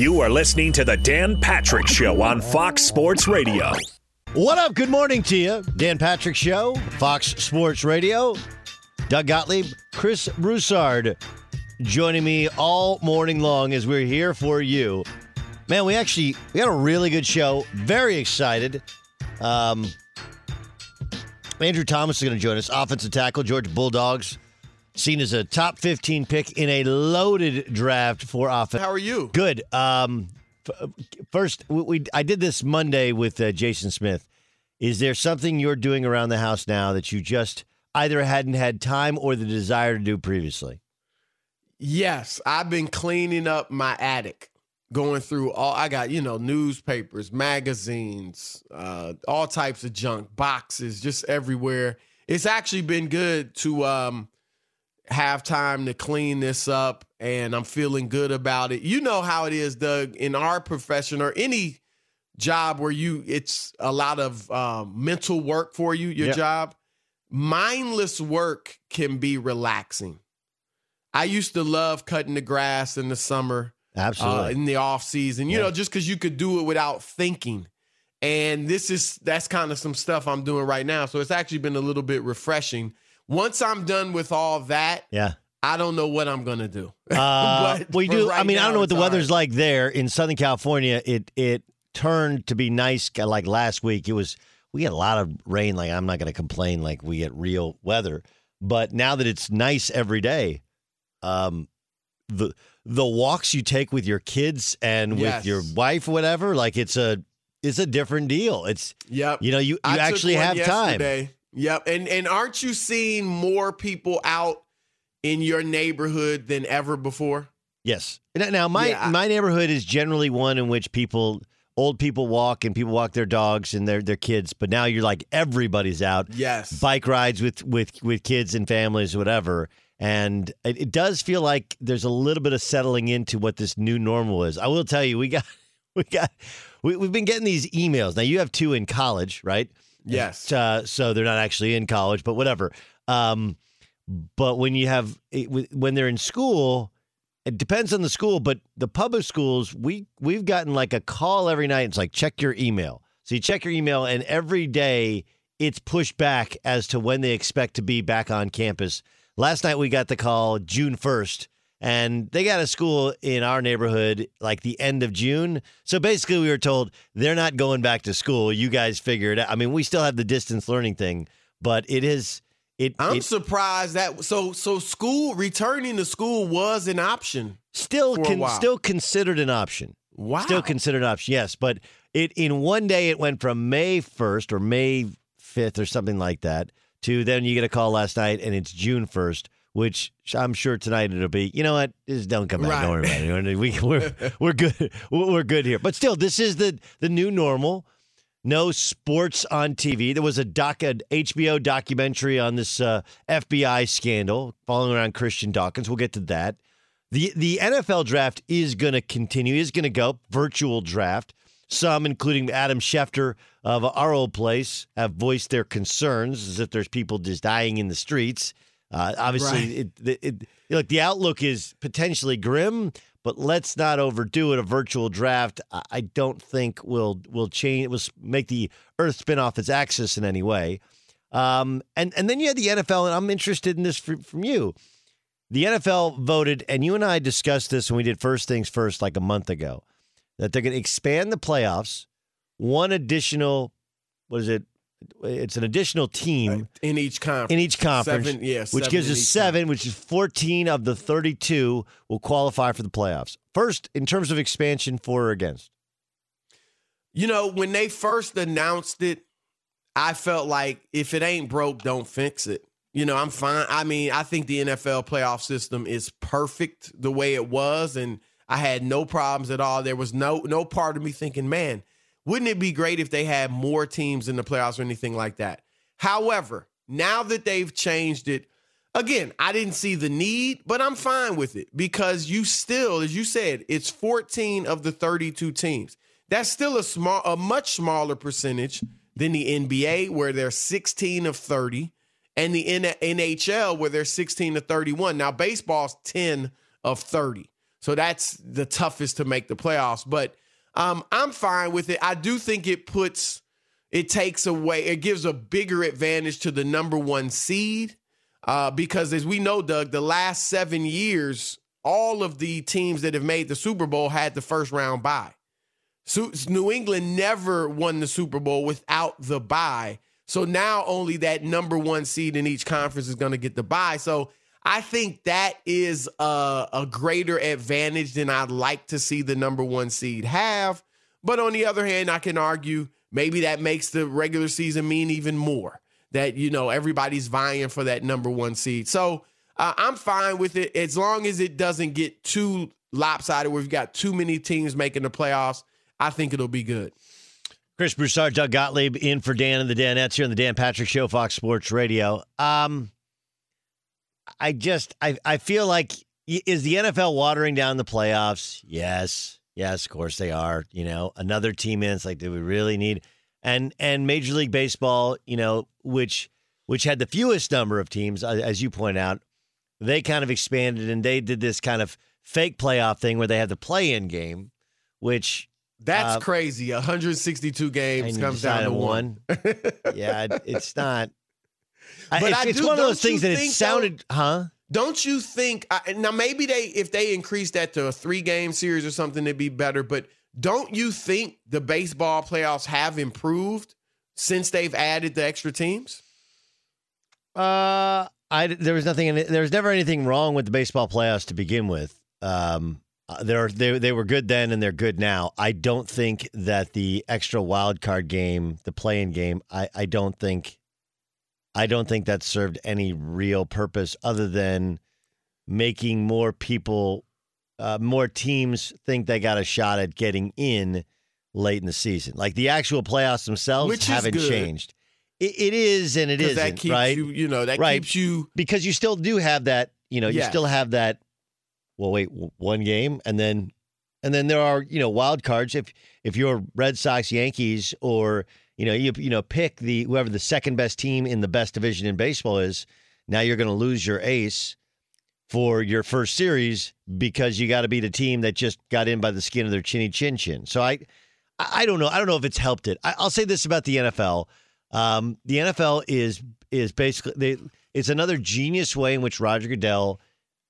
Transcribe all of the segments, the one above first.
You are listening to the Dan Patrick Show on Fox Sports Radio. What up? Good morning to you. Dan Patrick Show, Fox Sports Radio. Doug Gottlieb, Chris Broussard joining me all morning long as we're here for you. Man, we actually we got a really good show. Very excited. Um, Andrew Thomas is going to join us. Offensive tackle, Georgia Bulldogs, seen as a top 15 pick in a loaded draft for offense. How are you? Good. Um, f- first, we, we I did this Monday with uh, Jason Smith. Is there something you're doing around the house now that you just either hadn't had time or the desire to do previously? Yes, I've been cleaning up my attic, going through all. I got you know newspapers, magazines, uh, all types of junk, boxes, just everywhere. It's actually been good to um, have time to clean this up, and I'm feeling good about it. You know how it is, Doug, in our profession or any job where you it's a lot of um, mental work for you. Your Yep. job, mindless work can be relaxing. I used to love cutting the grass in the summer, uh, Absolutely. in the off season. You know, just because you could do it without thinking. And this is that's kind of some stuff I'm doing right now. So it's actually been a little bit refreshing. Once I'm done with all that, yeah. I don't know what I'm gonna do. Uh, we do. I right mean, I don't know what the weather's right. like there in Southern California. It it turned to be nice. Like last week, it was. We get a lot of rain. Like I'm not going to complain. Like we get real weather. But now that it's nice every day, um, the the walks you take with your kids and with Yes. your wife, whatever, like it's a it's a different deal. It's Yep. you know you you I actually have time. Yep. And and aren't you seeing more people out in your neighborhood than ever before? Yes. Now- Now my Yeah, I- my neighborhood is generally one in which people old people walk and people walk their dogs and their their kids, but now you're like everybody's out. Yes. Bike rides with with with kids and families whatever. And it, it does feel like there's a little bit of settling into what this new normal is. I will tell you, we got we got we, we've been getting these emails. Now you have two in college, right? Yes. Uh, so they're not actually in college, but whatever. Um, but when you have when they're in school, it depends on the school. But the public schools, we we've gotten like a call every night. It's like check your email. So you check your email, and every day it's pushed back as to when they expect to be back on campus. Last night we got the call June first. And they got a school in our neighborhood like the end of June. So basically, we were told they're not going back to school. You guys figure it out. I mean, we still have the distance learning thing, but it is it, I'm it surprised that so so school returning to school was an option. still con- still considered an option. Wow. Still considered an option. Yes, but it in one day it went from May 1st or May 5th or something like that to then you get a call last night and it's June 1st, which I'm sure tonight it'll be. You know what? Just don't come back. Don't worry about it. We, we're we're good. We're good here. But still, this is the the new normal. No sports on TV. There was a doc, an HBO documentary on this uh, FBI scandal following around Christian Dawkins. We'll get to that. The the NFL draft is going to continue. Is going to go virtual draft. Some, including Adam Schefter of our old place, have voiced their concerns as if there's people just dying in the streets. Uh, obviously, it, it, it, look the outlook is potentially grim, but let's not overdo it. A virtual draft, I, I don't think will will change. Will make the Earth spin off its axis in any way. Um, and and then you had the NFL, and I'm interested in this fr- from you. The NFL voted, and you and I discussed this when we did first things first, like a month ago, that they're going to expand the playoffs. One additional, what is it? It's an additional team in each conference. in each conference, Seven, yeah, which gives us seven, which is 14 of the 32 will qualify for the playoffs. First, in terms of expansion, for or against? You know, when they first announced it, I felt like if it ain't broke, don't fix it. You know, I'm fine. I mean, I think the NFL playoff system is perfect the way it was, and I had no problems at all. There was no no part of me thinking, man, wouldn't it be great if they had more teams in the playoffs or anything like that? However, now that they've changed it, again, I didn't see the need, but I'm fine with it because you still, as you said, it's 14 of the 32 teams. That's still a small, a much smaller percentage than the NBA, where they're 16 of 30, and the NHL, where they're 16 to 31. Now, baseball's 10 of 30. So that's the toughest to make the playoffs. But um, I'm fine with it. I do think it puts, it takes away, it gives a bigger advantage to the number one seed. Uh, because as we know, Doug, the last seven years, all of the teams that have made the Super Bowl had the first round bye. So New England never won the Super Bowl without the bye. So now only that number one seed in each conference is going to get the bye. So I think that is a, a, greater advantage than I'd like to see the number one seed have. But on the other hand, I can argue maybe that makes the regular season mean even more that, you know, everybody's vying for that number one seed. So uh, I'm fine with it as long as it doesn't get too lopsided where we've got too many teams making the playoffs. I think it'll be good. Chris Broussard, Doug Gottlieb in for Dan and the Danettes here on the Dan Patrick Show, Fox Sports Radio. Um, I just I I feel like is the NFL watering down the playoffs? Yes, yes, of course they are. You know, another team in. It's like, do we really need? And and Major League Baseball, you know, which which had the fewest number of teams, as you point out, they kind of expanded and they did this kind of fake playoff thing where they had the play-in game, which that's uh, crazy. 162 games comes down to one. one. yeah, it's not. But it's, I it's do, one of those things that it sounded, though, huh? Don't you think now? Maybe they, if they increase that to a three game series or something, it'd be better. But don't you think the baseball playoffs have improved since they've added the extra teams? Uh, I there was nothing. In there was never anything wrong with the baseball playoffs to begin with. Um, uh, they're, they they were good then and they're good now. I don't think that the extra wild card game, the play-in game, I, I don't think I don't think that served any real purpose other than making more people, uh, more teams think they got a shot at getting in late in the season. Like the actual playoffs themselves Which haven't changed. It, it is and it isn't, that keeps right? You, you know, that right. keeps you because you still do have that. You know, you still have that. Well, wait, one game, and then, and then there are you know wild cards. If if you're Red Sox, Yankees, or you know, you you know, pick the whoever the second best team in the best division in baseball is. Now you're going to lose your ace for your first series because you got to beat a team that just got in by the skin of their chinny chin chin. So I, I don't know. I don't know if it's helped it. I, will say this about the NFL: um, the NFL is is basically they, it's another genius way in which Roger Goodell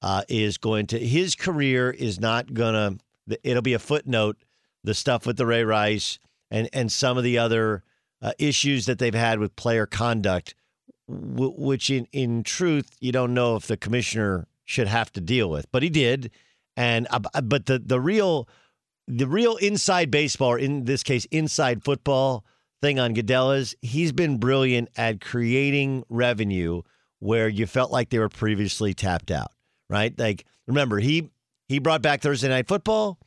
uh, is going to his career is not gonna. It'll be a footnote. The stuff with the Ray Rice and and some of the other uh, issues that they've had with player conduct, w- which in, in truth, you don't know if the commissioner should have to deal with, but he did. And uh, but the the real the real inside baseball, or in this case, inside football thing on Goodell is he's been brilliant at creating revenue where you felt like they were previously tapped out. Right? Like remember he he brought back Thursday night football.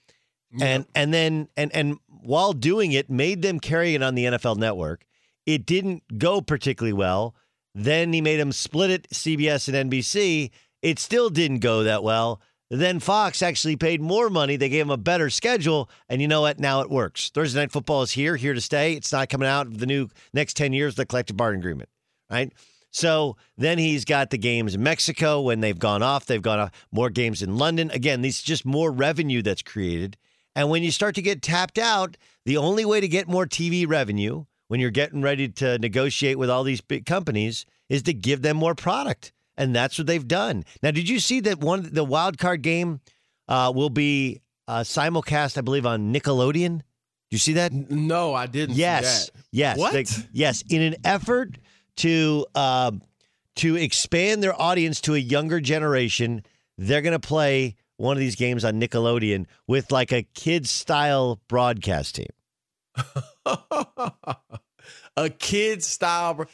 And and then and and while doing it, made them carry it on the NFL network. It didn't go particularly well. Then he made them split it, CBS and NBC. It still didn't go that well. Then Fox actually paid more money. They gave him a better schedule. And you know what? Now it works. Thursday Night Football is here, here to stay. It's not coming out of the new next 10 years, the collective bargaining agreement, right? So then he's got the games in Mexico when they've gone off. They've off more games in London. Again, these just more revenue that's created. And when you start to get tapped out, the only way to get more TV revenue when you're getting ready to negotiate with all these big companies is to give them more product. And that's what they've done. Now, did you see that one the wild card game uh, will be uh, simulcast, I believe, on Nickelodeon? Do you see that? No, I didn't. Yes, yes, what? They, yes, in an effort to uh, to expand their audience to a younger generation, they're going to play one of these games on Nickelodeon with like a kid style broadcast team. a kid style.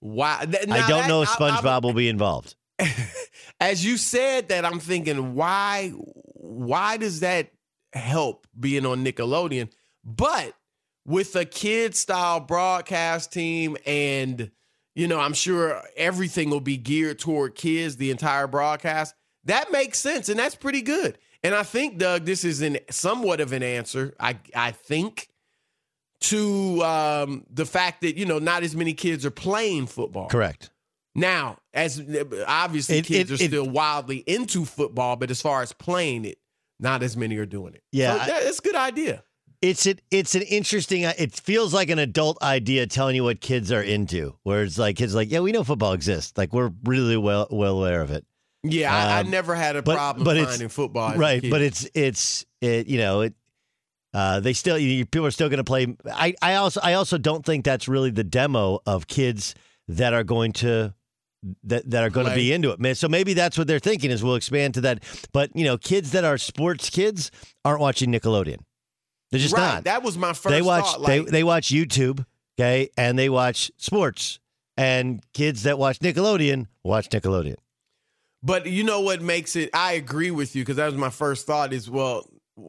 Wow. Now I don't that, know if SpongeBob I, I, will be involved. As you said that, I'm thinking, why? Why does that help being on Nickelodeon? But with a kid style broadcast team and you know, I'm sure everything will be geared toward kids, the entire broadcast. That makes sense, and that's pretty good. And I think, Doug, this is an somewhat of an answer. I I think to um, the fact that you know not as many kids are playing football. Correct. Now, as obviously it, kids it, are it, still wildly into football, but as far as playing it, not as many are doing it. Yeah, so, it's a good idea. It's an it's an interesting. It feels like an adult idea telling you what kids are into. Where it's like kids are like, yeah, we know football exists. Like we're really well well aware of it. Yeah, I, I Um, never had a but- problem but it's- finding football. right, but it's it's it. You know it. Uh, they still you, people are still going to play. I I also I also don't think that's really the demo of kids that are going to that that are going to be into it. Man, so maybe that's what they're thinking is we'll expand to that. But you know, kids that are sports kids aren't watching Nickelodeon. They're just right. not. That was my first they watch thought. they they watch YouTube, okay, and they watch sports. And kids that watch Nickelodeon watch Nickelodeon. But you know what makes it? I agree with you because that was my first thought. Is well,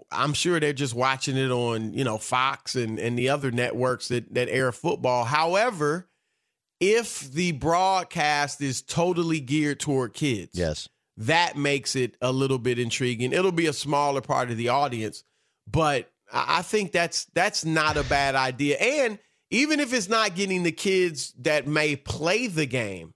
I'm sure they're just watching it on you know Fox and and the other networks that that air football. However, if the broadcast is totally geared toward kids, Yes. that makes it a little bit intriguing. It'll be a smaller part of the audience, but I I think that's that's not a bad idea. And even if it's not getting the kids that may play the game,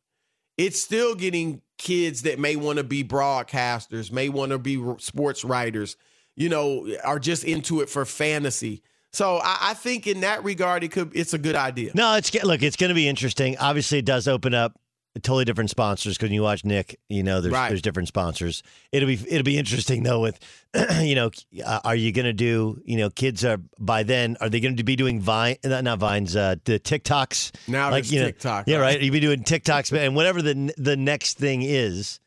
it's still getting kids that may want to be broadcasters, may want to be sports writers, you know, are just into it for fantasy. So I, I think in that regard, it could it's a good idea. No, it's look, it's going to be interesting. Obviously, it does open up totally different sponsors because you watch Nick, you know, there's Right. there's different sponsors. It'll be it'll be interesting though. With you know, uh, are you going to do you know kids are by then are they going to be doing Vine not not Vines uh, the TikToks Now like you know TikTok. yeah right you be doing TikToks and whatever the the next thing is.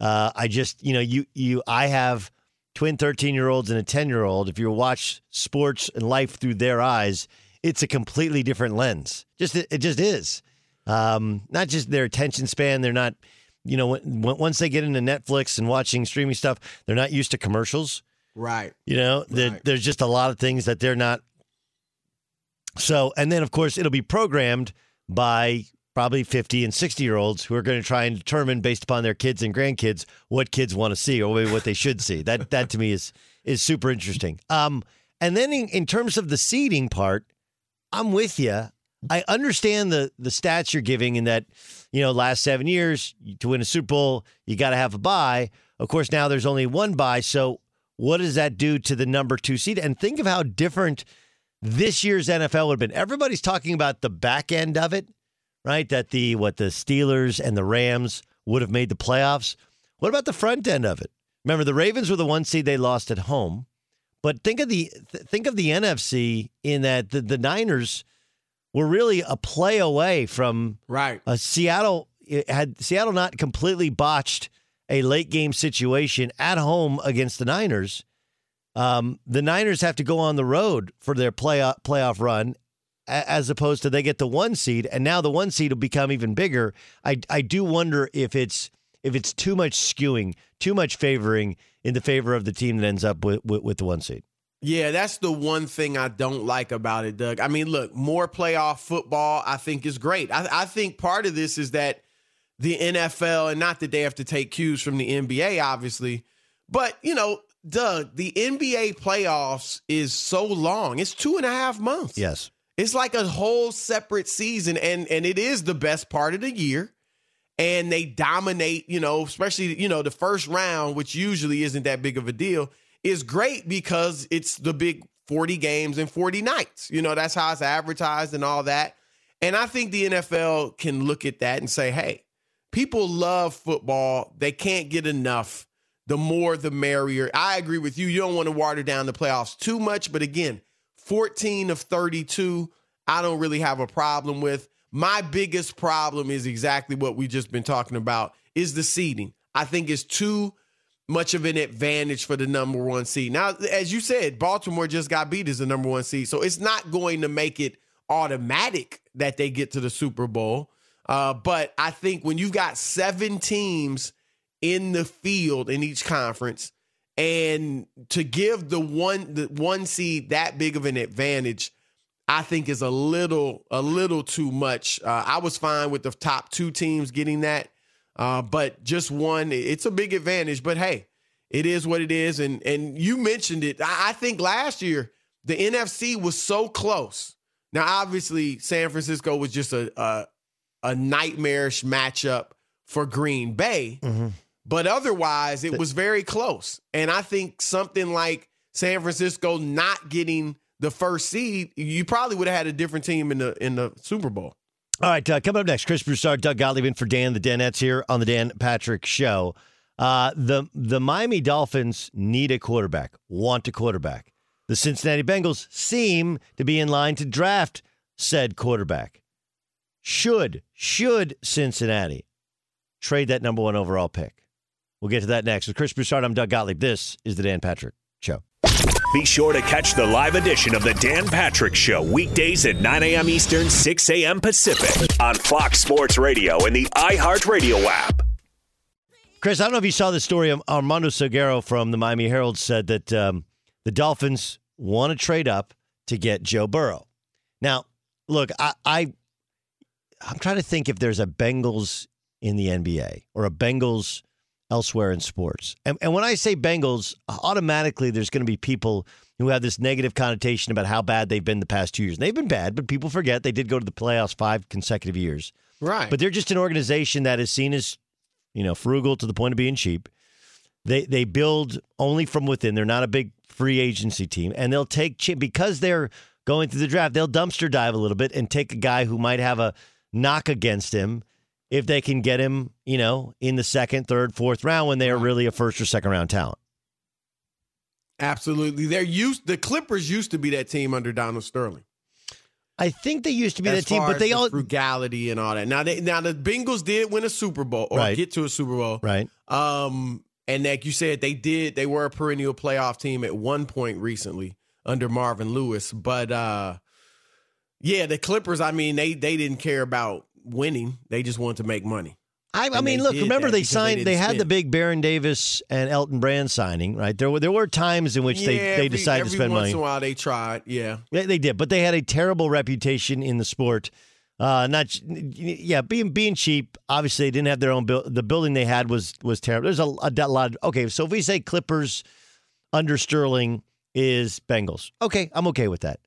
Uh, I just you know you you I have twin 13 year olds and a 10 year old. If you watch sports and life through their eyes, it's a completely different lens. Just it just is. Um, not just their attention span. They're not, you know, when, once they get into Netflix and watching streaming stuff, they're not used to commercials. Right. You know, Right. there's just a lot of things that they're not. So, and then of course it'll be programmed by probably 50 and 60 year olds who are going to try and determine based upon their kids and grandkids what kids want to see or maybe what they should see. That that to me is is super interesting. Um, and then in, in terms of the seating part, I'm with you. I understand the the stats you're giving in that, you know, last seven years to win a Super Bowl, you got to have a bye. Of course, now there's only one bye. So, what does that do to the number two seed? And think of how different this year's NFL would have been. Everybody's talking about the back end of it, right? That the what the Steelers and the Rams would have made the playoffs. What about the front end of it? Remember, the Ravens were the one seed they lost at home. But think of the th- think of the NFC in that the, the Niners were really a play away from Right. uh, Seattle had Seattle not completely botched a late game situation at home against the Niners. Um, the Niners have to go on the road for their playoff playoff run, as opposed to they get the one seed, and now the one seed will become even bigger. I I do wonder if it's if it's too much skewing, too much favoring in the favor of the team that ends up with with, with the one seed. Yeah, that's the one thing I don't like about it, Doug. I mean, look, more playoff football, I think is great. I, I think part of this is that the NFL, and not that they have to take cues from the NBA, obviously, but you know, Doug, the NBA playoffs is so long. It's two and a half months. Yes. It's like a whole separate season, and and it is the best part of the year. And they dominate, you know, especially you know the first round, which usually isn't that big of a deal, is great because it's the big forty games and forty nights. You know, that's how it's advertised and all that. And I think the NFL can look at that and say, hey, people love football. They can't get enough. The more, the merrier. I agree with you. You don't want to water down the playoffs too much. But again, 14 of 32, I don't really have a problem with. My biggest problem is exactly what we just been talking about is the seeding. I think it's too much of an advantage for the number one seed. Now, as you said, Baltimore just got beat as the number one seed. So it's not going to make it automatic that they get to the Super Bowl. Uh, but I think when you've got seven teams in the field in each conference, and to give the one the one seed that big of an advantage, I think is a little a little too much. Uh, I was fine with the top two teams getting that, uh, but just one, it's a big advantage. But hey, it is what it is, and and you mentioned it. I, I think last year the NFC was so close. Now, obviously, San Francisco was just a a, a nightmarish matchup for Green Bay. Mm-hmm. But otherwise, it was very close. And I think something like San Francisco not getting the first seed, you probably would have had a different team in the in the Super Bowl. All right, uh, coming up next, Chris Broussard, Doug Gottlieb in for Dan, the Danettes here on the Dan Patrick Show. Uh, the the Miami Dolphins need a quarterback, want a quarterback. The Cincinnati Bengals seem to be in line to draft said quarterback. Should should Cincinnati trade that number one overall pick? We'll get to that next. With Chris Broussard, I'm Doug Gottlieb. This is the Dan Patrick Show. Be sure to catch the live edition of the Dan Patrick Show weekdays at 9 a.m. Eastern, 6 a.m. Pacific on Fox Sports Radio and the iHeartRadio app. Chris, I don't know if you saw the story. Armando Salguero from the Miami Herald said that um, the Dolphins want to trade up to get Joe Burrow. Now, look, I, I I'm trying to think if there's a Bengals in the NBA or a Bengals elsewhere in sports. And, and when I say Bengals, automatically there's going to be people who have this negative connotation about how bad they've been the past two years. And they've been bad, but people forget they did go to the playoffs five consecutive years. Right. But they're just an organization that is seen as, you know, frugal to the point of being cheap. They they build only from within. They're not a big free agency team, and they'll take because they're going through the draft. They'll dumpster dive a little bit and take a guy who might have a knock against him if they can get him, you know, in the second, third, fourth round when they are really a first or second round talent. Absolutely. They're used the Clippers used to be that team under Donald Sterling. I think they used to be as that team, but they the all frugality and all that. Now they now the Bengals did win a Super Bowl or Right. get to a Super Bowl. right. Um and like you said, they did they were a perennial playoff team at one point recently under Marvin Lewis. But uh yeah, the Clippers, I mean, they they didn't care about winning. They just wanted to make money. I, I mean, look. Remember, they they signed. They, didn't had the big Baron Davis and Elton Brand signing. Right there were there were times in which they Yeah, they every- decided to every spend once money. in a while they tried. Yeah. They, they did, but they had a terrible reputation in the sport. Uh, not yeah, being being cheap. Obviously, they didn't have their own build. The building they had was was terrible. There's a, a lot. Of, okay, so if we say Clippers under Sterling is Bengals, okay, I'm okay with that.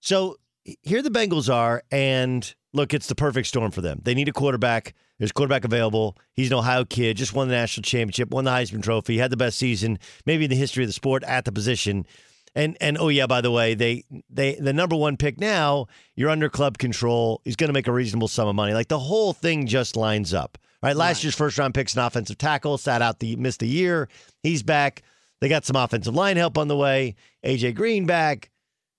So here the Bengals are, and look, it's the perfect storm for them. They need a quarterback. There's a quarterback available. He's an Ohio kid, just won the national championship, won the Heisman Trophy, had the best season maybe in the history of the sport at the position. And and oh yeah, by the way, they they the number one pick now. You're under club control. He's going to make a reasonable sum of money. Like the whole thing just lines up. Right. Last Right. year's first round picks an offensive tackle sat out the missed a year. He's back. They got some offensive line help on the way. AJ Green back.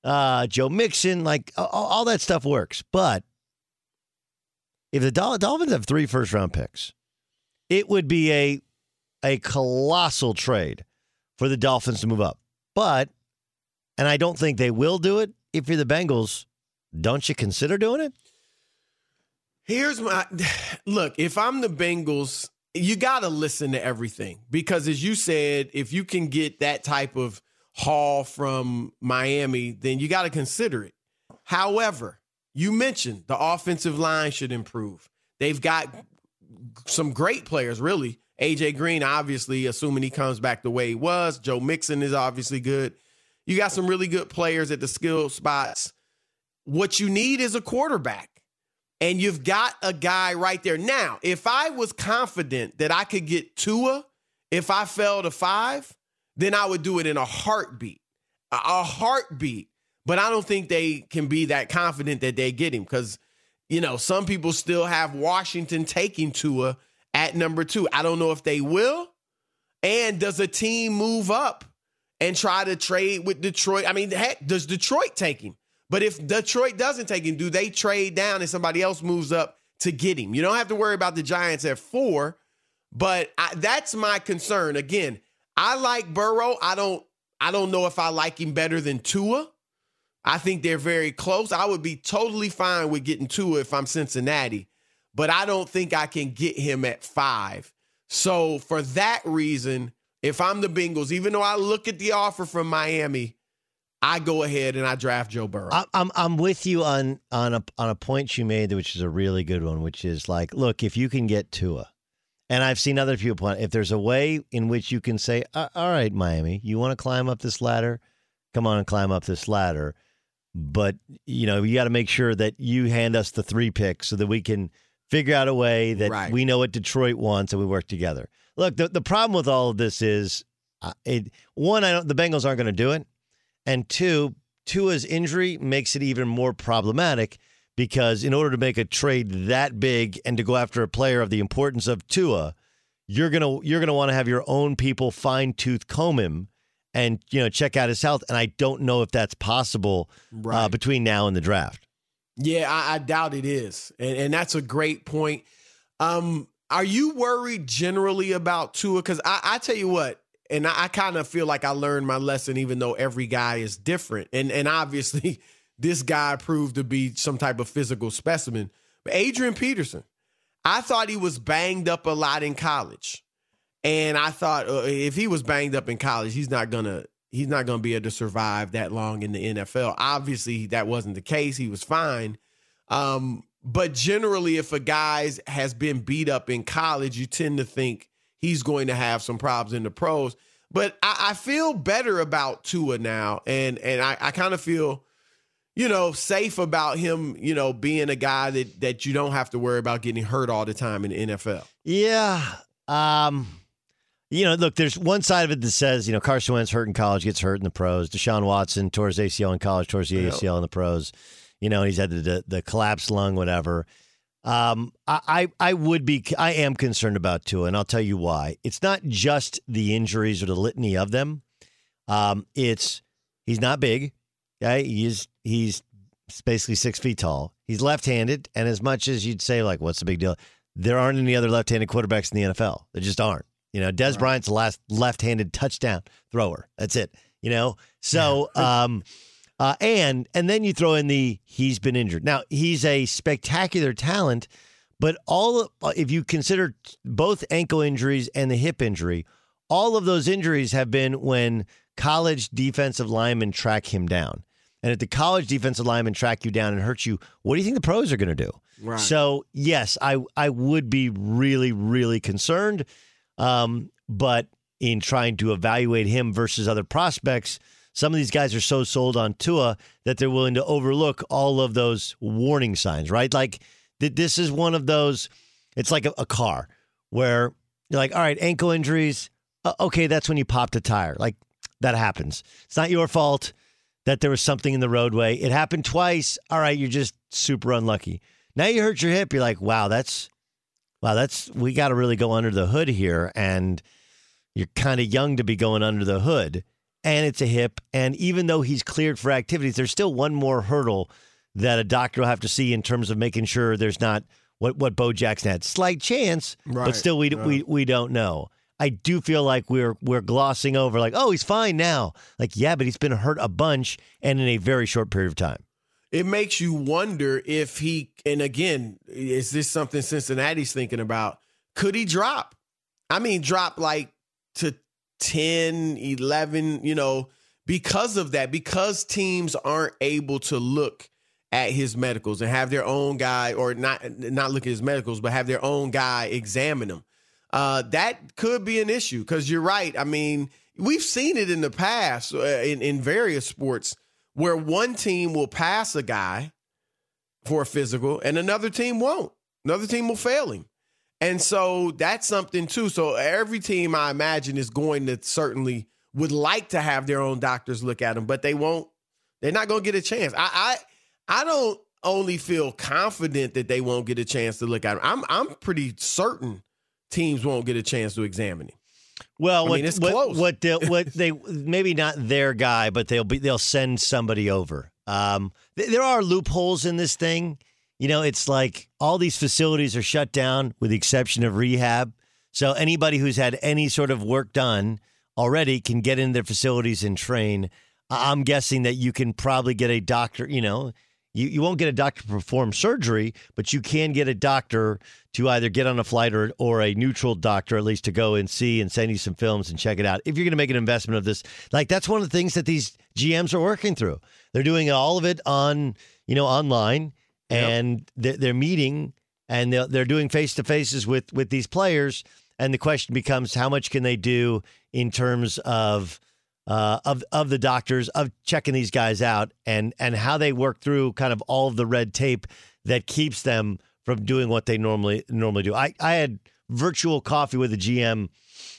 Uh, Joe Mixon. Like all, all that stuff works. But if the Dol- Dolphins have three first round picks, it would be a a colossal trade for the Dolphins to move up. But and I don't think they will do it. If you're the Bengals, don't you consider doing it? Here's my look. If I'm the Bengals, you got to listen to everything because, as you said, if you can get that type of haul from Miami, then you got to consider it. However, you mentioned the offensive line should improve. They've got some great players, really. AJ Green, obviously, assuming he comes back the way he was. Joe Mixon is obviously good. You got some really good players at the skill spots. What you need is a quarterback. And you've got a guy right there. Now, if I was confident that I could get Tua if I fell to five, then I would do it in a heartbeat. A, heartbeat. But I don't think they can be that confident that they get him because, you know, some people still have Washington taking Tua at number two. I don't know if they will. And does a team move up and try to trade with Detroit? I mean, heck, does Detroit take him? But if Detroit doesn't take him, do they trade down and somebody else moves up to get him? You don't have to worry about the Giants at four, but I, that's my concern. Again, I like Burrow. I don't. I don't know if I like him better than Tua. I think they're very close. I would be totally fine with getting Tua if I'm Cincinnati, but I don't think I can get him at five. So for that reason, if I'm the Bengals, even though I look at the offer from Miami, I go ahead and I draft Joe Burrow. I'm I'm with you on on a on a point you made, which is a really good one, which is like, look, if you can get Tua, and I've seen other people point, if there's a way in which you can say, all right, Miami, you want to climb up this ladder, come on and climb up this ladder, but you know you got to make sure that you hand us the three picks so that we can figure out a way that Right. we know what Detroit wants and we work together. Look, the, the problem with all of this is uh, it, one, I don't, the Bengals aren't going to do it. And two, Tua's injury makes it even more problematic because in order to make a trade that big and to go after a player of the importance of Tua, you're gonna you're gonna want to have your own people fine tooth comb him and you know check out his health. And I don't know if that's possible uh, between now and the draft. Yeah, I, I doubt it is, and, and that's a great point. Um, are you worried generally about Tua? Because I, I tell you what, and I, I kind of feel like I learned my lesson, even though every guy is different, and and obviously this guy proved to be some type of physical specimen. But Adrian Peterson, I thought he was banged up a lot in college, and I thought uh, if he was banged up in college, he's not gonna he's not gonna be able to survive that long in the NFL. Obviously, that wasn't the case. He was fine. Um, but generally, if a guy has been beat up in college, you tend to think he's going to have some problems in the pros. But I, I feel better about Tua now, and and I, I kind of feel, you know, safe about him. You know, being a guy that that you don't have to worry about getting hurt all the time in the NFL. Yeah. Um, you know, look, there's one side of it that says, you know, Carson Wentz hurt in college, gets hurt in the pros. Deshaun Watson tore his ACL in college, tore his. ACL in the pros. You know, he's had the, the, the collapsed lung, whatever. Um, I, I I would be, I am concerned about Tua, and I'll tell you why. It's not just the injuries or the litany of them. Um, it's he's not big. Okay, he's he's basically six feet tall. He's left-handed, and as much as you'd say, like, what's the big deal? There aren't any other left-handed quarterbacks in the NFL. There just aren't. You know, Dez Bryant's the last left-handed touchdown thrower. That's it. You know, so um, uh, and and then you throw in the he's been injured. Now he's a spectacular talent, but all if you consider both ankle injuries and the hip injury, all of those injuries have been when college defensive linemen track him down. And if the college defensive linemen track you down and hurt you, what do you think the pros are going to do? Right. So yes, I I would be really really concerned, um, but in trying to evaluate him versus other prospects, some of these guys are so sold on Tua that they're willing to overlook all of those warning signs. Right, like th- this is one of those. It's like a, a car where you're like, all right, ankle injuries. Uh, okay, that's when you popped a tire. Like that happens. It's not your fault that there was something in the roadway. It happened twice. All right, you're just super unlucky. Now you hurt your hip. You're like, wow, that's wow, that's we got to really go under the hood here, and you're kind of young to be going under the hood, and it's a hip. And even though he's cleared for activities, there's still one more hurdle that a doctor will have to see in terms of making sure there's not what what Bo Jackson had slight chance, Right, but still we right. we we don't know. I do feel like we're we're glossing over like, oh, he's fine now. Like, yeah, but he's been hurt a bunch and in a very short period of time. it makes you wonder if he and again is this something cincinnati's thinking about could he drop i mean drop like to 10 11 you know because of that because teams aren't able to look at his medicals and have their own guy or not not look at his medicals but have their own guy examine them uh, that could be an issue because you're right i mean we've seen it in the past uh, in, in various sports where one team will pass a guy for a physical and another team won't. Another team will fail him. And so that's something too. So every team I imagine is going to certainly would like to have their own doctors look at them, but they won't. They're not going to get a chance. I, I I don't only feel confident that they won't get a chance to look at him. I'm I'm pretty certain teams won't get a chance to examine him. Well, I what, mean, it's what, close. what they what they maybe not their guy, but they'll be they'll send somebody over. Um, th- there are loopholes in this thing. You know, it's like all these facilities are shut down with the exception of rehab. So anybody who's had any sort of work done already can get in their facilities and train. I'm guessing that you can probably get a doctor. You know, you, you won't get a doctor to perform surgery, but you can get a doctor to either get on a flight or, or a neutral doctor, at least to go and see and send you some films and check it out. If you're going to make an investment of this, like that's one of the things that these GMs are working through. They're doing all of it on, you know, online and they're, they're meeting and they're, they're doing face to faces with, with these players. And the question becomes how much can they do in terms of, uh, of of the doctors of checking these guys out and and how they work through kind of all of the red tape that keeps them from doing what they normally normally do. I, I had virtual coffee with the GM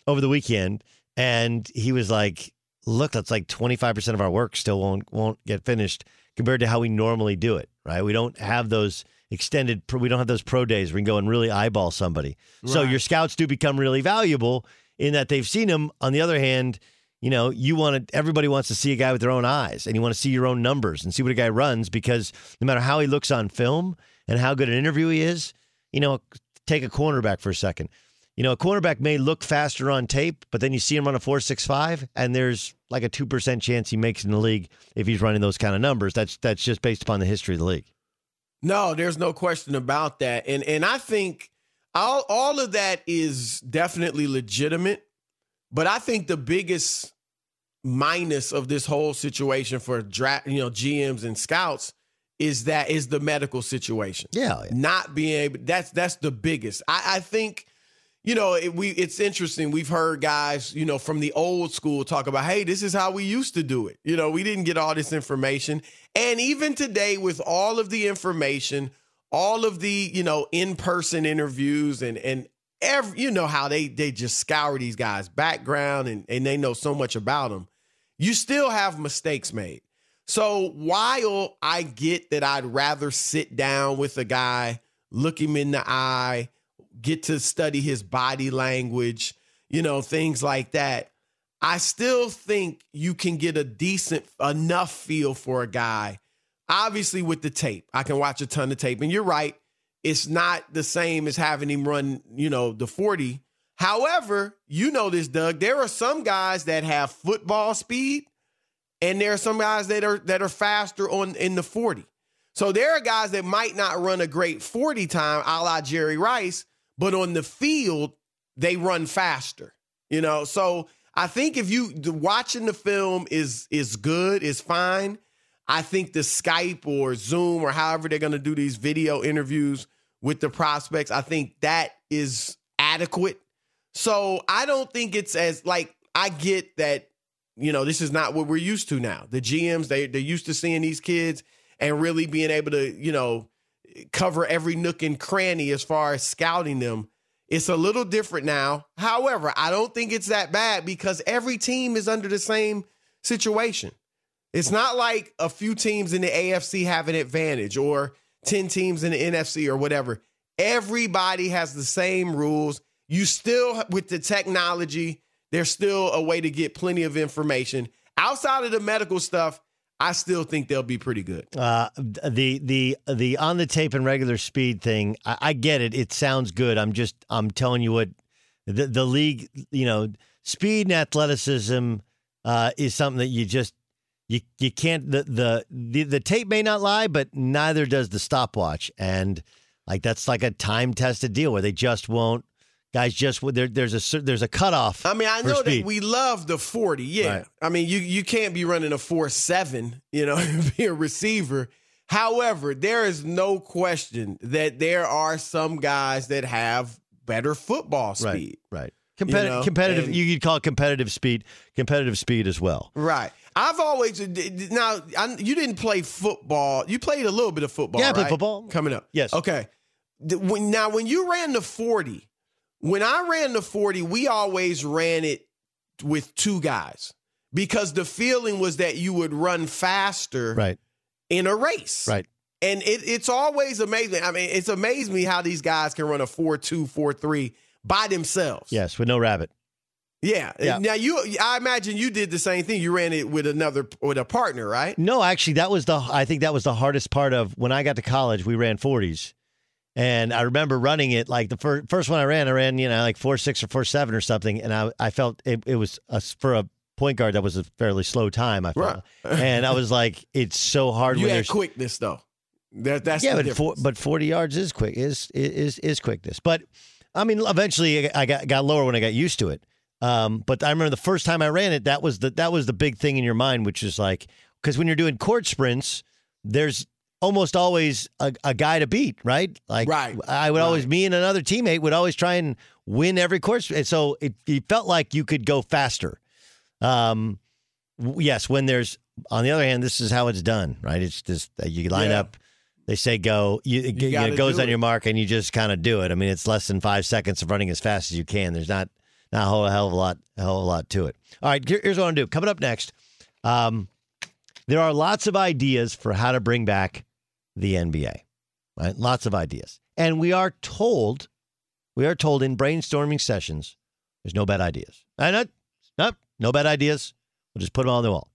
over the weekend, and he was like, "Look, that's like twenty five percent of our work still won't won't get finished compared to how we normally do it. Right? We don't have those." extended we don't have those pro days where we can go and really eyeball somebody so your scouts do become really valuable in that they've seen them on the other hand you know, you want to, everybody wants to see a guy with their own eyes and you want to see your own numbers and see what a guy runs because no matter how he looks on film and how good an interview he is, you know, take a cornerback for a second. You know, a cornerback may look faster on tape, but then you see him on a 4.65 and there's like a 2% chance he makes in the league if he's running those kind of numbers. That's that's just based upon the history of the league. No, there's no question about that. And and I think all all of that is definitely legitimate. But I think the biggest minus of this whole situation for draft, you know, GMs and scouts is that is the medical situation. Yeah. Not being able that's that's the biggest. I, I think you know, it, we it's interesting. We've heard guys, you know, from the old school talk about, "Hey, this is how we used to do it." You know, we didn't get all this information, and even today, with all of the information, all of the you know in-person interviews, and and every you know how they they just scour these guys' background, and and they know so much about them. You still have mistakes made. So while I get that, I'd rather sit down with a guy, look him in the eye get to study his body language, you know, things like that. I still think you can get a decent enough feel for a guy. Obviously, with the tape, I can watch a ton of tape. And you're right, it's not the same as having him run, you know, the 40. However, you know this, Doug. There are some guys that have football speed, and there are some guys that are that are faster on in the 40. So there are guys that might not run a great 40 time, a la Jerry Rice, but on the field, they run faster. You know, so I think if you watching the film is is good, is fine. I think the Skype or Zoom or however they're going to do these video interviews with the prospects, I think that is adequate. So I don't think it's as like I get that you know this is not what we're used to now. The GMs they they're used to seeing these kids and really being able to you know cover every nook and cranny as far as scouting them. It's a little different now. However, I don't think it's that bad because every team is under the same situation. It's not like a few teams in the AFC have an advantage or 10 teams in the NFC or whatever. Everybody has the same rules. You still, with the technology, there's still a way to get plenty of information. Outside of the medical stuff, I still think they'll be pretty good. Uh, the the the on the tape and regular speed thing, I, I get it. It sounds good. I'm just I'm telling you what the the league, you know, speed and athleticism uh, is something that you just you you can't the, the the the tape may not lie, but neither does the stopwatch, and like that's like a time tested deal where they just won't. Guys, just there, there's a there's a cutoff. I mean, I know speed. that we love the 40. Yeah. Right. I mean, you you can't be running a 4-7, you know, be a receiver. However, there is no question that there are some guys that have better football speed. Right, right. Competitive, know, competitive. and- you could call it competitive speed, competitive speed as well. Right. I've always now I, you didn't play football. You played a little bit of football. Yeah, I played right? football. coming up. Yes. Okay. When, now, when you ran the forty, when I ran the forty, we always ran it with two guys because the feeling was that you would run faster Right, in a race. right. And it, it's always amazing. I mean, it's amazed me how these guys can run a 4-2, 4-3 by themselves. Yes, with no rabbit. Yeah. Yeah. Now you I imagine you did the same thing. You ran it with another with a partner, right? No, actually, that was the. I think that was the hardest part of when I got to college. We ran forties, and I remember running it like the first first one I ran. I ran you know like four six or four seven or something, and I I felt it, it was a, for a point guard that was a fairly slow time. I felt, and I was like, it's so hard You when had quickness though. That, that's yeah, but but forty yards is quick is is is quickness. But I mean, eventually I got got lower when I got used to it. Um, but I remember the first time I ran it, that was the that was the big thing in your mind, which is like because when you're doing court sprints, there's almost always a, a guy to beat, right? Like Right, I would always right. me and another teammate would always try and win every court, sprint. so it, it felt like you could go faster. Um, yes, when there's on the other hand, this is how it's done, right? It's just that you line Yeah. up they say go. You, you, you know, it goes on it. your mark, and you just kind of do it. I mean, it's less than five seconds of running as fast as you can. There's not not a whole hell of a lot, a whole lot to it. All right, here, here's what I'm gonna do. Coming up next, um, there are lots of ideas for how to bring back the NBA. Right, lots of ideas, and we are told, we are told in brainstorming sessions, there's no bad ideas. I not, nope, no bad ideas. We'll just put them on the wall.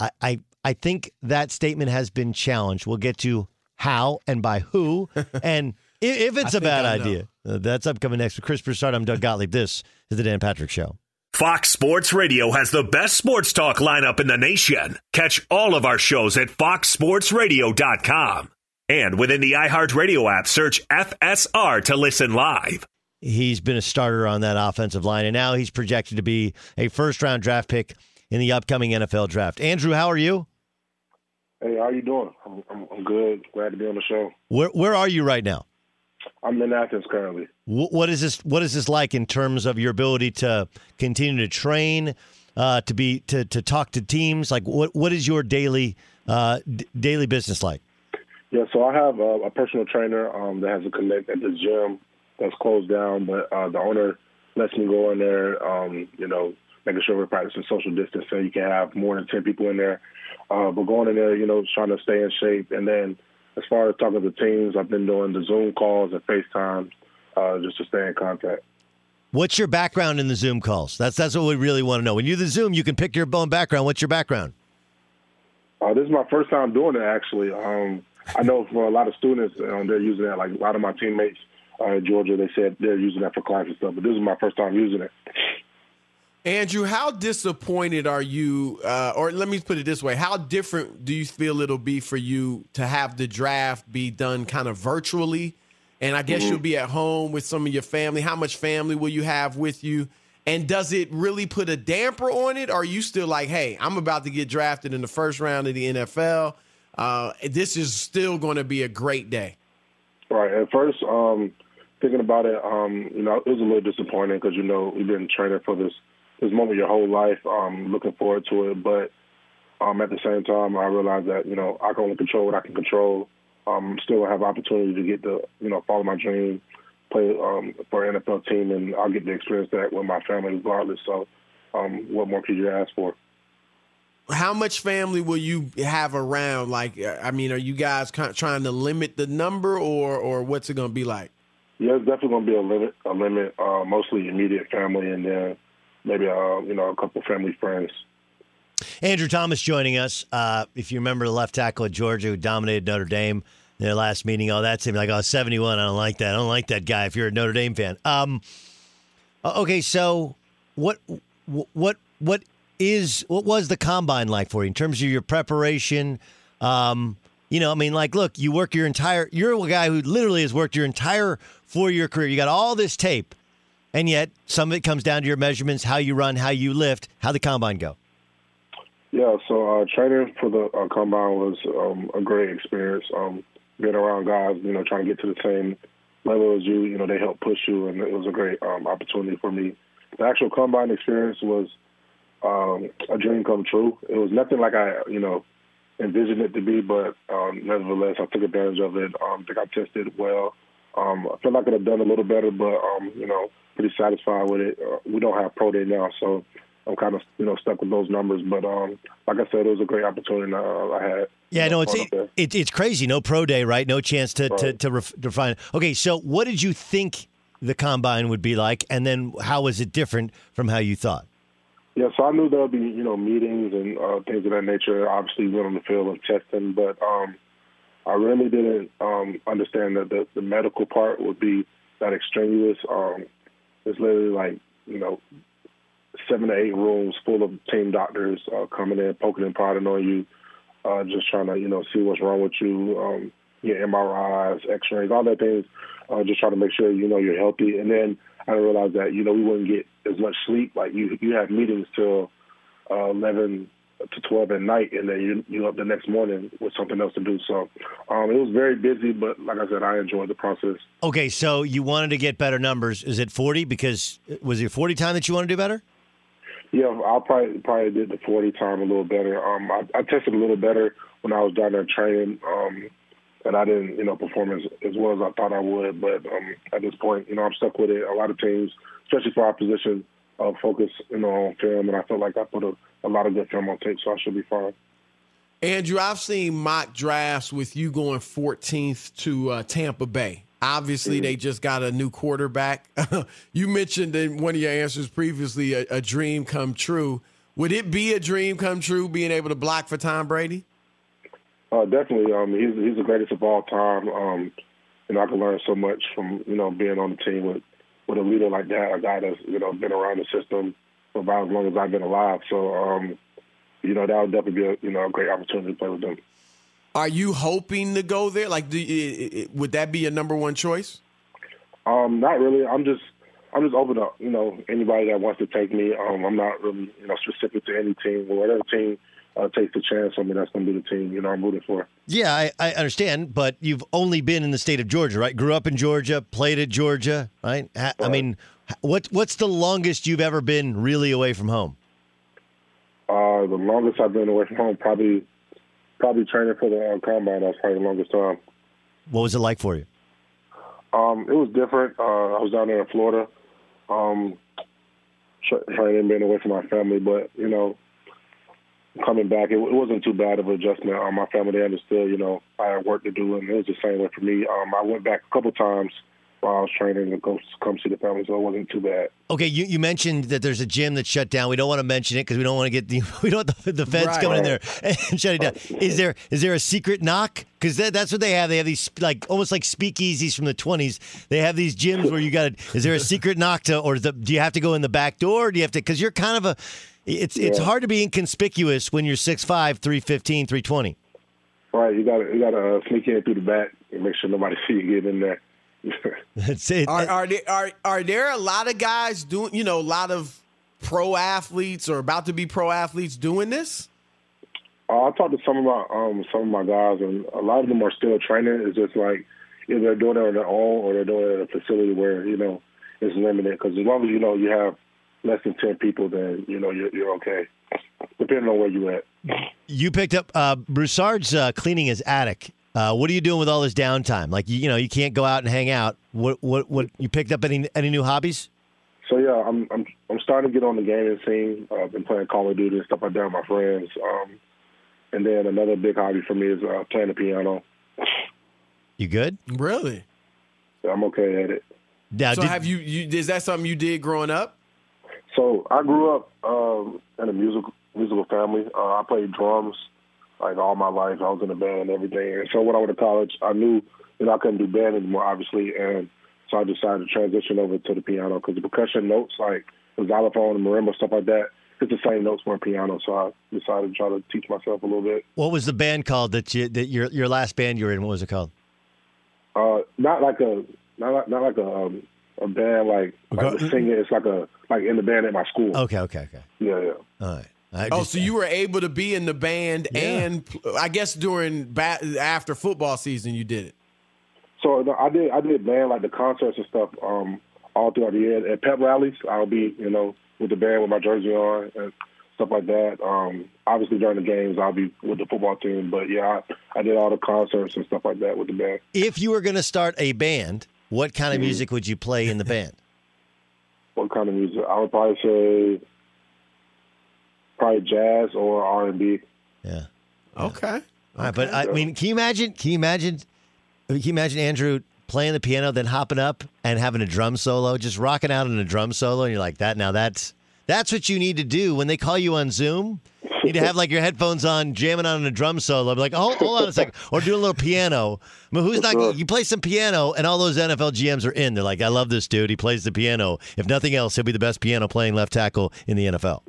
I, I, I think that statement has been challenged. We'll get to how and by who, and if it's a bad idea. Uh, that's upcoming next with Chris Broussard. I'm Doug Gottlieb. This is the Dan Patrick Show. Fox Sports Radio has the best sports talk lineup in the nation. Catch all of our shows at foxsportsradio.com. And within the iHeartRadio app, search FSR to listen live. He's been a starter on that offensive line, and now he's projected to be a first round draft pick in the upcoming NFL draft. Andrew, how are you? Hey, how you doing? I'm, I'm, I'm good. Glad to be on the show. Where Where are you right now? I'm in Athens currently. What is this? What is this like in terms of your ability to continue to train, uh, to be to to talk to teams? Like, what what is your daily uh, d- daily business like? Yeah, so I have a, a personal trainer um, that has a connect at the gym that's closed down, but uh, the owner lets me go in there. Um, you know, making sure we're practicing social distancing. So you can have more than ten people in there, uh, but going in there, you know, trying to stay in shape, and then as far as talking to teams, I've been doing the Zoom calls and FaceTime uh, just to stay in contact. What's your background in the Zoom calls? That's that's what we really want to know. When you do the Zoom, you can pick your own background. What's your background? Uh, this is my first time doing it. Actually, um, I know for a lot of students, um, they're using that. Like a lot of my teammates uh, in Georgia, they said they're using that for class and stuff. But this is my first time using it. Andrew, how disappointed are you, uh, or let me put it this way: How different do you feel it'll be for you to have the draft be done kind of virtually? And I guess mm-hmm. you'll be at home with some of your family. How much family will you have with you? And does it really put a damper on it? Or are you still like, hey, I'm about to get drafted in the first round of the NFL? Uh, this is still going to be a great day. Right. At first, um, thinking about it, um, you know, it was a little disappointing because you know we've been training for this this moment your whole life. Um, looking forward to it, but um, at the same time, I realize that you know I can only control what I can control. Um, still have opportunity to get to you know follow my dream, play um, for an NFL team, and I'll get to experience that with my family regardless. So, um, what more could you ask for? How much family will you have around? Like, I mean, are you guys kind of trying to limit the number, or or what's it going to be like? Yeah, it's definitely going to be a limit. A limit. Uh, mostly immediate family, and then maybe uh, you know a couple family friends. Andrew Thomas joining us. Uh, if you remember the left tackle at Georgia who dominated Notre Dame in their last meeting, all that him. Like, oh, 71. I don't like that. I don't like that guy if you're a Notre Dame fan. Um, okay, so what, what, what is, what was the combine like for you in terms of your preparation? Um, you know, I mean, like, look, you work your entire, you're a guy who literally has worked your entire four year career. You got all this tape and yet, some of it comes down to your measurements, how you run, how you lift, how the combine go. Yeah, so uh, training for the uh, combine was um, a great experience. Um, being around guys, you know, trying to get to the same level as you, you know, they help push you, and it was a great um, opportunity for me. The actual combine experience was um, a dream come true. It was nothing like I, you know, envisioned it to be, but um, nevertheless, I took advantage of it. Um, I think I tested well. Um, I feel like I could have done a little better, but um, you know, pretty satisfied with it. Uh, we don't have pro day now, so I'm kind of you know stuck with those numbers. But um, like I said, it was a great opportunity uh, I had. Yeah, no, it's it, it, it's crazy. No pro day, right? No chance to right. to, to ref, refine. Okay, so what did you think the combine would be like, and then how was it different from how you thought? Yeah, so I knew there'll be you know meetings and uh, things of that nature. Obviously, went on the field of testing, but um, I really didn't um, understand that the, the medical part would be that extraneous. Um, it's literally like you know seven to eight rooms full of team doctors uh, coming in, poking and prodding on you, uh, just trying to you know see what's wrong with you, um, get MRIs, X-rays, all that things, uh, just trying to make sure you know you're healthy. And then I realized that you know we wouldn't get as much sleep. Like you, you have meetings till uh, eleven to 12 at night, and then you you up the next morning with something else to do. So um, it was very busy, but like I said, I enjoyed the process. Okay, so you wanted to get better numbers. Is it 40? Because was it 40 time that you want to do better? Yeah, I probably probably did the 40 time a little better. Um, I, I tested a little better when I was down there training. Um, and I didn't, you know, perform as, as well as I thought I would. But um, at this point, you know, I'm stuck with it. A lot of teams, especially for our position, uh, focus, you know, on film, and I felt like I put a, a lot of good film on tape, so I should be fine. Andrew, I've seen mock drafts with you going 14th to uh, Tampa Bay. Obviously, mm-hmm. they just got a new quarterback. you mentioned in one of your answers previously a, a, dream come true. Would it be a dream come true being able to block for Tom Brady? Uh, definitely. Um, he's he's the greatest of all time. Um, and I can learn so much from you know being on the team with with a leader like that, a guy that's you know been around the system for about as long as I've been alive. So um, you know, that would definitely be a you know a great opportunity to play with them. Are you hoping to go there? Like, do you, would that be your number one choice? Um, not really. I'm just I'm just open to you know anybody that wants to take me. Um, I'm not really you know specific to any team or whatever team uh, takes the chance on me. That's going to be the team you know I'm rooting for. Yeah, I, I understand, but you've only been in the state of Georgia, right? Grew up in Georgia, played at Georgia, right? I, I mean, what what's the longest you've ever been really away from home? Uh, the longest I've been away from home, probably, probably training for the uh, combine. That's probably the longest time. What was it like for you? Um, it was different. Uh, I was down there in Florida, um, training, being away from my family. But you know, coming back, it, it wasn't too bad of an adjustment. Um, my family they understood. You know, I had work to do, and it was the same way for me. Um, I went back a couple times while I was training to go come see the family, so it wasn't too bad. Okay, you, you mentioned that there's a gym that's shut down. We don't want to mention it because we don't want to get the we don't want the, the feds right. coming in there and shutting down. Is there is there a secret knock? Because that, that's what they have. They have these like almost like speakeasies from the 20s. They have these gyms where you got. Is there a secret knock to, or the, do you have to go in the back door? Or do you have to? Because you're kind of a. It's yeah. it's hard to be inconspicuous when you're 6'5", 315, 320. Right, you got to you got to uh, sneak in through the back and make sure nobody see you get in there. That's it. Are, are there are are there a lot of guys doing? You know, a lot of pro athletes or about to be pro athletes doing this? Uh, I talked to some of my um, some of my guys, and a lot of them are still training. It's just like either they're doing it on their own or they're doing it at a facility where you know it's limited. Because as long as you know you have less than ten people, then you know you're, you're okay. Depending on where you're at. You picked up uh, Broussard's uh, cleaning his attic uh, what are you doing with all this downtime? Like you, you know, you can't go out and hang out. What what what? You picked up any any new hobbies? So yeah, I'm I'm I'm starting to get on the gaming scene. Uh, I've been playing Call of Duty and stuff like that with my friends. Um, and then another big hobby for me is uh, playing the piano. You good? Really? Yeah, I'm okay at it. Now, so did, have you, you? Is that something you did growing up? So I grew up um, in a musical musical family. Uh, I played drums like all my life. I was in a band and everything. And so when I went to college, I knew that I couldn't do band anymore, obviously, and so I decided to transition over to the piano because the percussion notes, like the xylophone and marimba stuff like that, it's the same notes for a piano. So I decided to try to teach myself a little bit. What was the band called that you that your your last band you were in? What was it called? Uh, not like a not like, not like a um, a band like, like the singing. It's like a like in the band at my school. Okay, okay, okay. Yeah, yeah. All right. I oh, so you were able to be in the band, yeah. and I guess during ba- after football season, you did it. So I did. I did band like the concerts and stuff um, all throughout the year. At pep rallies, I'll be you know with the band with my jersey on and stuff like that. Um, obviously during the games, I'll be with the football team. But yeah, I, I did all the concerts and stuff like that with the band. If you were going to start a band, what kind of mm-hmm. music would you play in the band? What kind of music? I would probably say probably jazz or R and B. Yeah. Okay. All right, but I mean, can you imagine? Can you imagine? Can you imagine Andrew playing the piano, then hopping up and having a drum solo, just rocking out in a drum solo, and you're like that. Now that's that's what you need to do when they call you on Zoom. You need to have like your headphones on, jamming on a drum solo. Be like, oh, hold on a second, or do a little piano. I mean, who's not? You play some piano, and all those NFL GMs are in. They're like, I love this dude. He plays the piano. If nothing else, he'll be the best piano playing left tackle in the NFL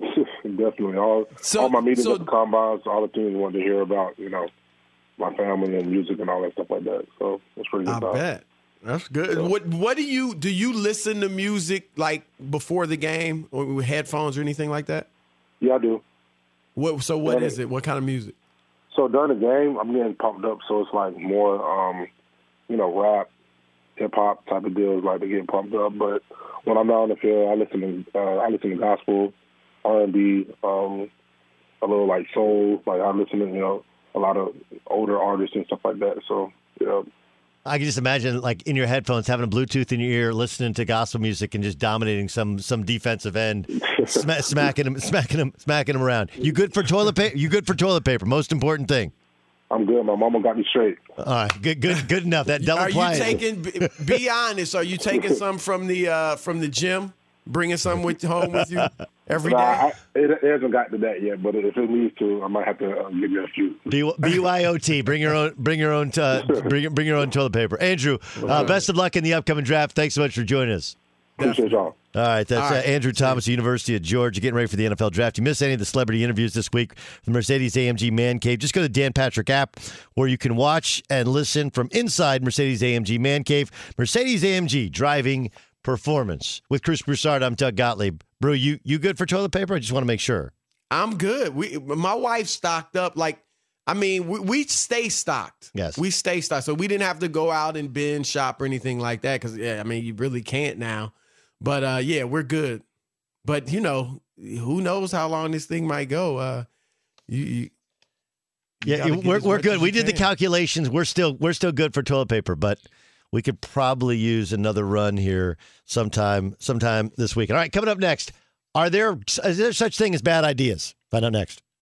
definitely. All so, all my meetings so, at the combines, all the things wanted to hear about, you know, my family and music and all that stuff like that. So it's pretty good. I bet. That's good. So, what What do you do? You listen to music like before the game, or with headphones or anything like that? Yeah, I do. What? So what is it? What kind of music? So during the game, I'm getting pumped up. So it's like more, um, you know, rap, hip hop type of deals, like to get pumped up. But when I'm out on the field, I listen to uh, I listen to gospel, R and B, um, a little like soul. Like I listen to you know a lot of older artists and stuff like that. So Yeah. I can just imagine, like in your headphones, having a Bluetooth in your ear, listening to gospel music, and just dominating some some defensive end, sma- smacking him, smacking him, smacking him around. You good for toilet paper? You good for toilet paper? Most important thing. I'm good. My mama got me straight. All right, good, good, good enough. That double Are you ply. taking? Be, be honest. Are you taking some from the uh, from the gym? Bringing some with home with you every Nah, day? I, it, it hasn't got to that yet, but if it needs to, I might have to uh, give you a few. B- BYOT. Bring your own. Bring your own. Uh, bring bring your own toilet paper. Andrew, uh, best of luck in the upcoming draft. Thanks so much for joining us. Appreciate y'all. All right, that's All right. Uh, Andrew Thomas, University of Georgia, getting ready for the NFL draft. You missed any of the celebrity interviews this week from the Mercedes AMG Man Cave? Just go to the Dan Patrick app where you can watch and listen from inside Mercedes AMG Man Cave. Mercedes AMG driving performance with Chris Broussard. I'm Doug Gottlieb. Brew, you you good for toilet paper? I just want to make sure. I'm good. We, my wife stocked up. Like, I mean, we, we stay stocked. Yes. we stay stocked. So we didn't have to go out and binge shop or anything like that. Because yeah, I mean, you really can't now. But uh, yeah, we're good. But you know, who knows how long this thing might go? Uh, you, you Yeah, we're, we're good. We did the calculations. We're still we're still good for toilet paper, but we could probably use another run here sometime sometime this week. All right, coming up next. Are there is there such thing as bad ideas? Find out next.